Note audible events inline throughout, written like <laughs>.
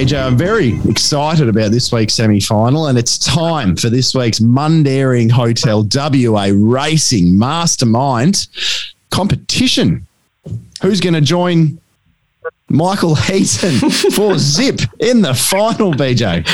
BJ. I'm very excited about this week's semi final, and it's time for this week's Mundaring Hotel WA Racing Mastermind competition. Who's going to join Michael Heaton for Zip in the final, BJ.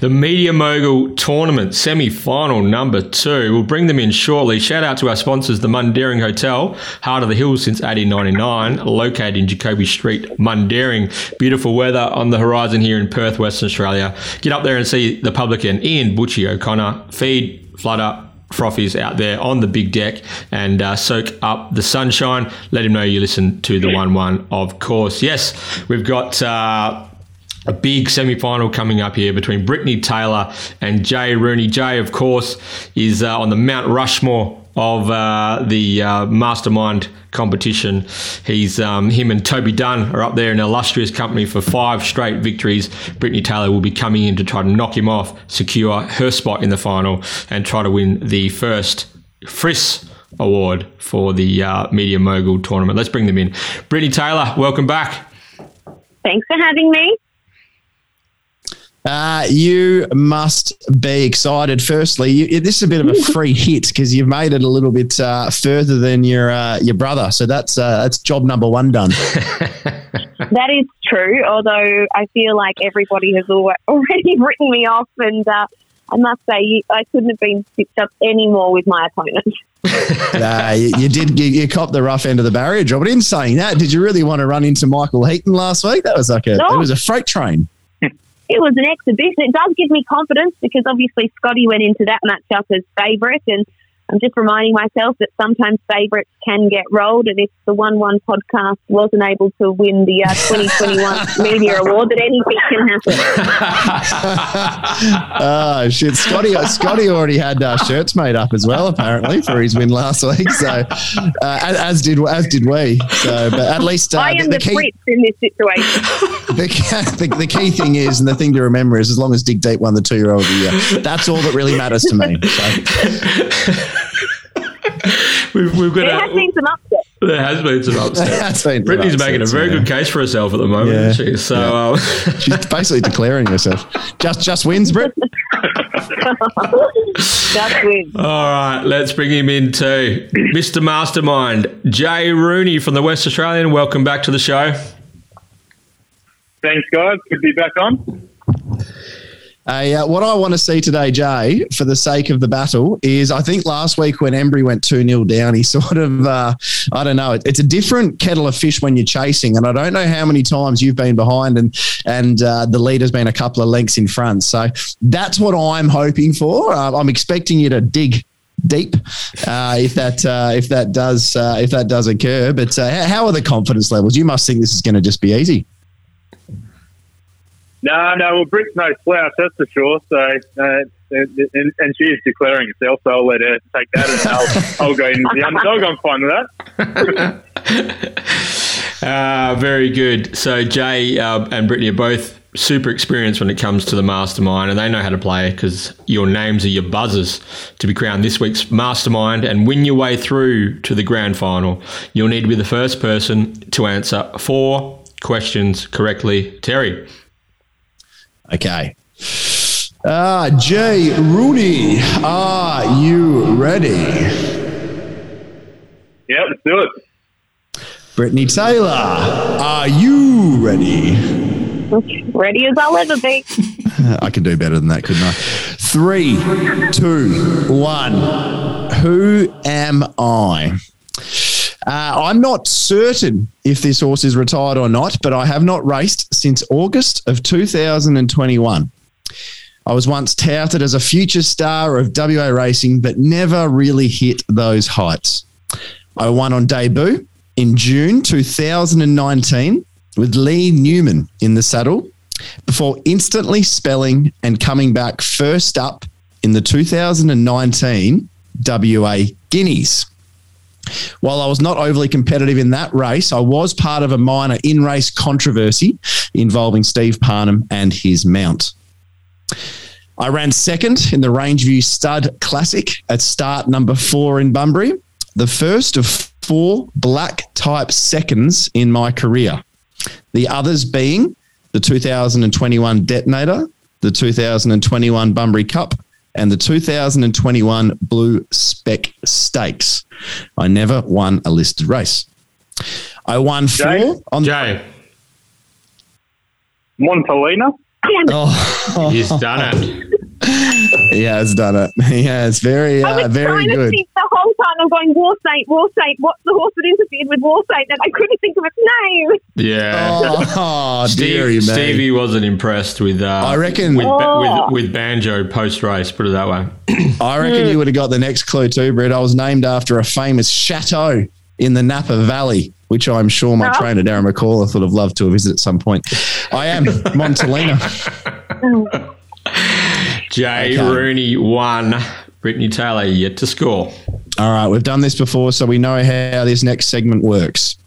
The Media Mogul Tournament semi final number two. We'll bring them in shortly. Shout out to our sponsors, the Mundaring Hotel, Heart of the Hills since 1899, located in Jacoby Street, Mundaring. Beautiful weather on the horizon here in Perth, Western Australia. Get up there and see the publican Ian Butchie O'Connor feed, flutter, frothies out there on the big deck and uh, soak up the sunshine. Let him know you listen to the 1 1, of course. Yes, we've got. Uh, a big semi final coming up here between Brittany Taylor and Jay Rooney. Jay, of course, is uh, on the Mount Rushmore of uh, the uh, mastermind competition. He's um, him and Toby Dunn are up there in illustrious company for five straight victories. Brittany Taylor will be coming in to try to knock him off, secure her spot in the final, and try to win the first Fris Award for the uh, Media Mogul tournament. Let's bring them in. Brittany Taylor, welcome back. Thanks for having me. Uh, you must be excited. Firstly, you, this is a bit of a free hit because you've made it a little bit uh, further than your uh, your brother. So that's uh, that's job number one done. <laughs> that is true. Although I feel like everybody has <laughs> already written me off, and uh, I must say I couldn't have been stitched up any more with my opponent. <laughs> nah, you, you, did. You, you copped the rough end of the barrier job. But in saying that, did you really want to run into Michael Heaton last week? That was like a no. it was a freight train it was an exhibition. It does give me confidence because obviously Scotty went into that matchup as favourite, and I'm just reminding myself that sometimes favourites can get rolled, and if the One One podcast wasn't able to win the uh, 2021 <laughs> Media Award, that anything can happen. oh <laughs> shit! Scotty, Scotty already had uh, shirts made up as well, apparently for his win last week. So, uh, as did as did we. So, but at least uh, I am the, the key, in this situation. <laughs> The, the, the, key thing is, and the thing to remember is, as long as Dig Deep won the two-year-old of the year, that's all that really matters to me. So. We've, we've got there a, has been some upset. There has been some upset. Brittany's making a very yeah. good case for herself at the moment, yeah. isn't she? So yeah. uh, she's basically <laughs> declaring herself. Just just wins, Britt. <laughs> just wins. All right, let's bring him in too, Mr. Mastermind Jay Rooney from the West Australian. Welcome back to the show. Thanks, guys. Good to be back on. Uh, what I want to see today, Jay, for the sake of the battle, is I think last week when Embry went 2 0 down, he <laughs> sort of, uh, I don't know, it's a different kettle of fish when you're chasing. And I don't know how many times you've been behind and, and uh, the leader's been a couple of lengths in front. So that's what I'm hoping for. Uh, I'm expecting you to dig deep uh, if that if that does if that does occur. But how are the confidence levels? You must think this is going to just be easy. No, no. Well, Britt's no slouch, that's for sure. So, uh, and, and, she is declaring herself, so I'll let her take that, and I'll, <laughs> I'll go in the underdog. I'm fine with that. uh, <laughs> very good. So, Jay uh, and Brittany are both super experienced when it comes to the mastermind, and they know how to play because your names are your buzzers to be crowned this week's mastermind and win your way through to the grand final. You'll need to be the first person to answer four questions correctly. Terry. Okay. Ah, Jay Rooney, are you ready? Yeah, let's do it. Brittany Taylor, are you ready? Ready as I'll ever be. <laughs> I can do better than that, couldn't I? Three, two, one. Who am I? Uh, I'm not certain if this horse is retired or not, but I have not raced since August of 2021. I was once touted as a future star of WA racing, but never really hit those heights. I won on debut in June 2019 with Lee Newman in the saddle before instantly spelling and coming back first up in the 2019 WA Guineas. While I was not overly competitive in that race, I was part of a minor in race controversy involving Steve Parnham and his mount. I ran second in the Rangeview Stud Classic at start number four in Bunbury, the first of four black type seconds in my career. The others being the 2021 Detonator, the 2021 Bunbury Cup, and the 2021 Blue Spec Stakes. I never won a listed race. I won four Jay? on Jay, Montelena. <laughs> Damn. Oh, he's done it. He has done it. He has very, I uh, was very to good. think the whole time. I'm going War Saint, War Saint. What's the horse that interfered with War Saint? And I couldn't think of its name. Yeah. Oh, dearie Steve, me. Stevie wasn't impressed with. Uh, I reckon- with, Oh. with with banjo post race. Put it that way. I reckon you would have got the next clue too, Brett. I was named after a famous chateau in the Napa Valley, which I'm sure my Oh. trainer Darren McCall would have loved to visit at some point. I am <laughs> Montelena. Jay Okay. Rooney won. Brittany Taylor yet to score. All right, we've done this before, so we know how this next segment works.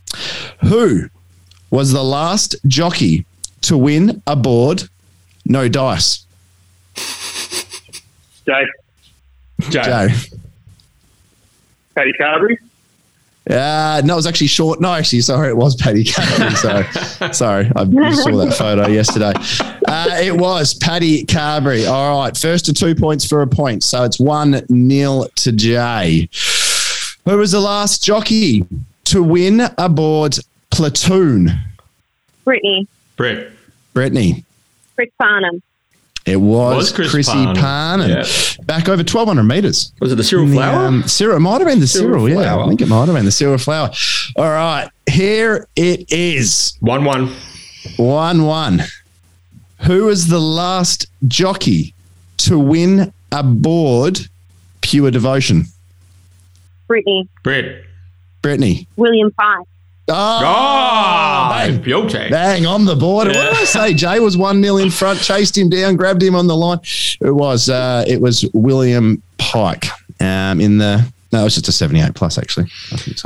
Who was the last jockey to win a board? No dice. Jay. Jay. Joe. Paddy Carbery. Uh, no, it was actually short. No, actually, sorry, it was Paddy Carbery. So, <laughs> sorry, I saw that photo yesterday. Uh, it was Paddy Carbery. All right, first to two points for a point. So it's one nil to Jay. Who was the last jockey to win aboard Platoon? Brittany, Brett. Brittany. Chris Parnham. It was, Was Chris Chrissy Parnham. Parnham. Yeah. Back over 1,200 metres. Was it the Cyril the, Flower? Um, Cyril, it might have been the Cyril Cyril, yeah. Flower. I think it might have been the Cyril Flower. All right, here it is. one one. 1 1. Who was the last jockey to win aboard Pure Devotion? Brittany, Brett. Brittany. William Pike. Oh, Oh, bang. beauty. Bang on the board. What did I say? Jay was 1 0 in front, chased him down, grabbed him on the line. It was uh, it was William Pike um, in the. No, it was just a 78 plus, actually.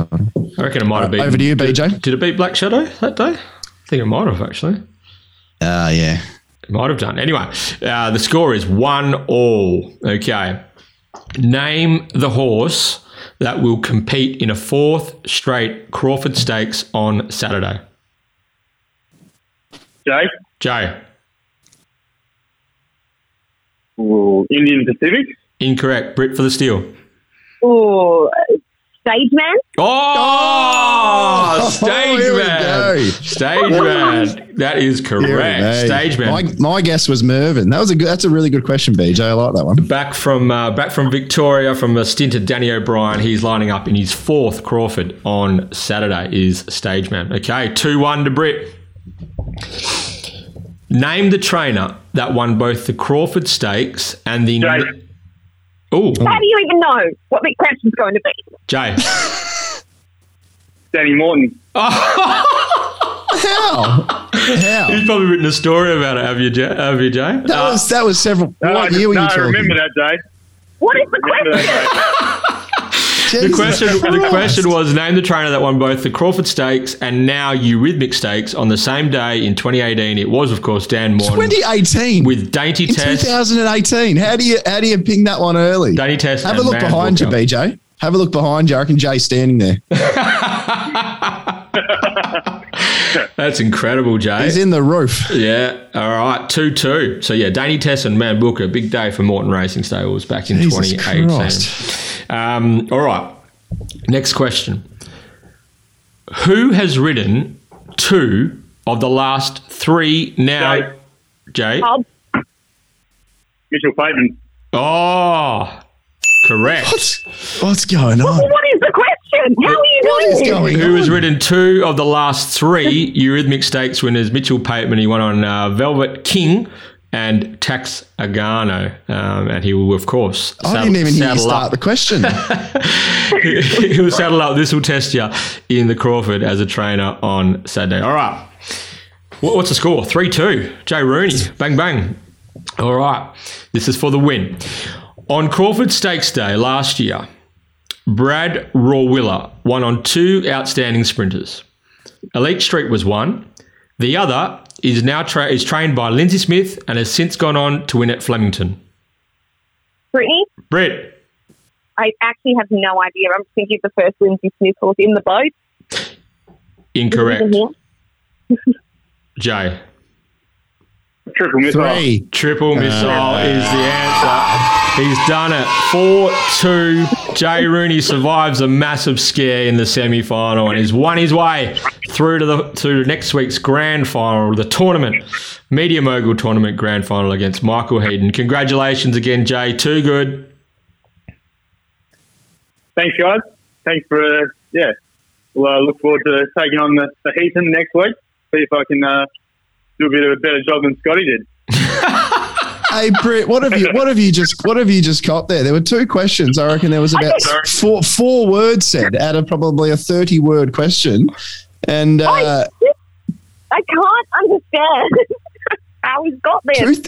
I reckon it might have been. Over to you, BJ. Did it beat Black Shadow that day? I think it might have actually. Ah, yeah. It might have done. Anyway, uh, the score is one all. Okay. Name the horse that will compete in a fourth straight Crawford Stakes on Saturday. Jay. Jay. Ooh, Indian Pacific. Incorrect. Brit for the steal. Oh, Stage Man. Oh, Oh, stage here man. Stage man. That is correct. Stage man. My, my guess was Mervyn. That was a good. That's a really good question, BJ. I like that one. back from uh, back from Victoria from a stint at Danny O'Brien. He's lining up in his fourth Crawford on Saturday. Is stage man. Okay, two one to Brit. Name the trainer that won both the Crawford Stakes and the. Jay. Oh, How do you even know what the question's going to be? Jay. <laughs> Danny Morton. <laughs> How? How? You've probably written a story about it, have you, Jay? Have you, Jay? That Uh, was that was several. No, what I, year were no, you I talking? remember that day. What is the Remember question? <laughs> the question, <laughs> the question was name the trainer that won both the Crawford Stakes and now Eurythmic Stakes on the same day in 2018. It was, of course, Dan Morton 2018 with Dainty in Test. 2018. How do you how do you ping that one early? Dainty Tess. Have a look behind you. BJ. Have a look behind you. I reckon Jay's standing there. <laughs> <laughs> That's incredible, Jay. He's in the roof. yeah. All right. 2 2. So, yeah, Dainty Tess and Man Booker. Big day for Morton Racing Stables back in Jesus 2018. Um, all right. Next question. Who has ridden two of the last three now? Jay. Jay? Mitchell Pateman. Oh, correct. What's going on? What is the question? How are you What doing going Who has on? ridden two of the last three Eurythmic Stakes winners? Mitchell Pateman, he won on uh, Velvet King and Tax Agano. Um, and he will, of course, I didn't even hear you start up. the question. <laughs> he will saddle up. This will test you in the Crawford as a trainer on Saturday. All right. What- What's the score? 3 2. Jay Rooney. Bang, bang. All right. This is for the win. On Crawford Stakes Day last year, Brad Rawiller won on two outstanding sprinters. Elite Street was one. The other is now tra- is trained by Lindsay Smith and has since gone on to win at Flemington. Brittany? Brett, I actually have no idea. I'm thinking of the first Lindsay Smith horse in the boat. incorrect. Isn't? <laughs> Jay. Triple missile. Three. Triple uh, missile is the uh, answer. He's done it. 4 2. Jay Rooney survives a massive scare in the semi final and he's won his way through to the to next week's grand final, the tournament, Media Mogul tournament grand final against Michael Heaton. Congratulations again, Jay. Too good. Thanks, guys. Thanks for, uh, yeah. Well, I look forward to taking on the, the Heaton next week. See if I can uh, do a bit of a better job than Scotty did. Hey Britt, what have you what have you just what have you just caught there? There were two questions. I reckon there was about <laughs> four four words said out of probably a thirty word question, and uh, I, I can't understand <laughs> how he's got there. two-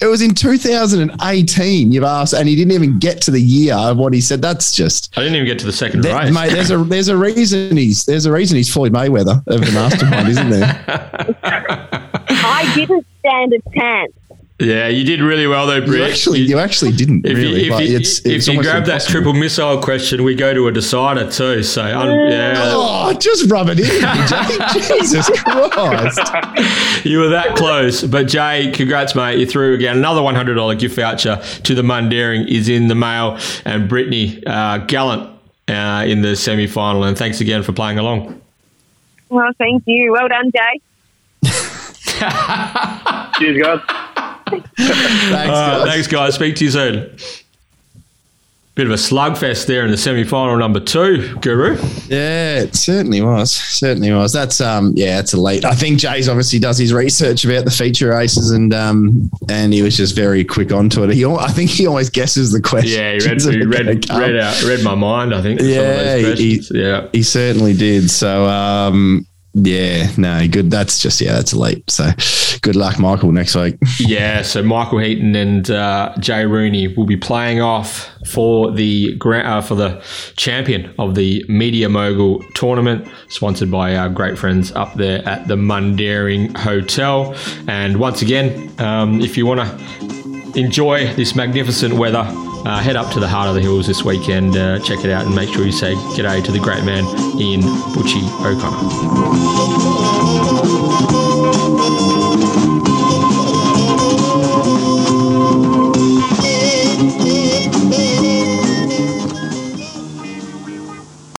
it was in 2018. You've asked, and he didn't even get to the year of what he said. That's just, I didn't even get to the second that- race. mate. There's a there's a reason he's there's a reason he's Floyd Mayweather of the mastermind, isn't there? <laughs> I didn't stand a chance. Yeah, you did really well though, You actually you actually didn't If really. you, if but you, it's, if you almost grab that triple missile question, we go to a decider too. So, un, yeah, Oh, just rub it in, <laughs> Jay. Jesus Christ. you were that close. But Jay, congrats, mate. You threw again. Another $100 gift voucher to the Mundaring is in the mail. And Brittany uh, Gallant uh, in the semi final. And thanks again for playing along. Well, thank you. Well done, Jay. Cheers, guys. Thanks, right, guys. thanks, guys. Speak to you soon. Bit of a slugfest there in the semi final number two, Guru. Yeah, it certainly was. Certainly was. That's um yeah, it's elite. I think Jay's obviously does his research about the feature races and um and he was just very quick onto it. He al- I think he always guesses the question. Yeah, he read, <laughs> he read, read, out, read my mind, I think. for some of Yeah, those he- yeah. He certainly did. So um yeah, no, good. That's just yeah, that's elite. So good luck, Michael, next week. <laughs> Yeah, so Michael Heaton and uh, Jay Rooney will be playing off for the uh, for the champion of the Media Mogul tournament, sponsored by our great friends up there at the Mundaring Hotel. And once again, um, if you want to enjoy this magnificent weather, uh, head up to the heart of the hills this weekend, uh, check it out, and make sure you say g'day to the great man Ian Butchie O'Connor.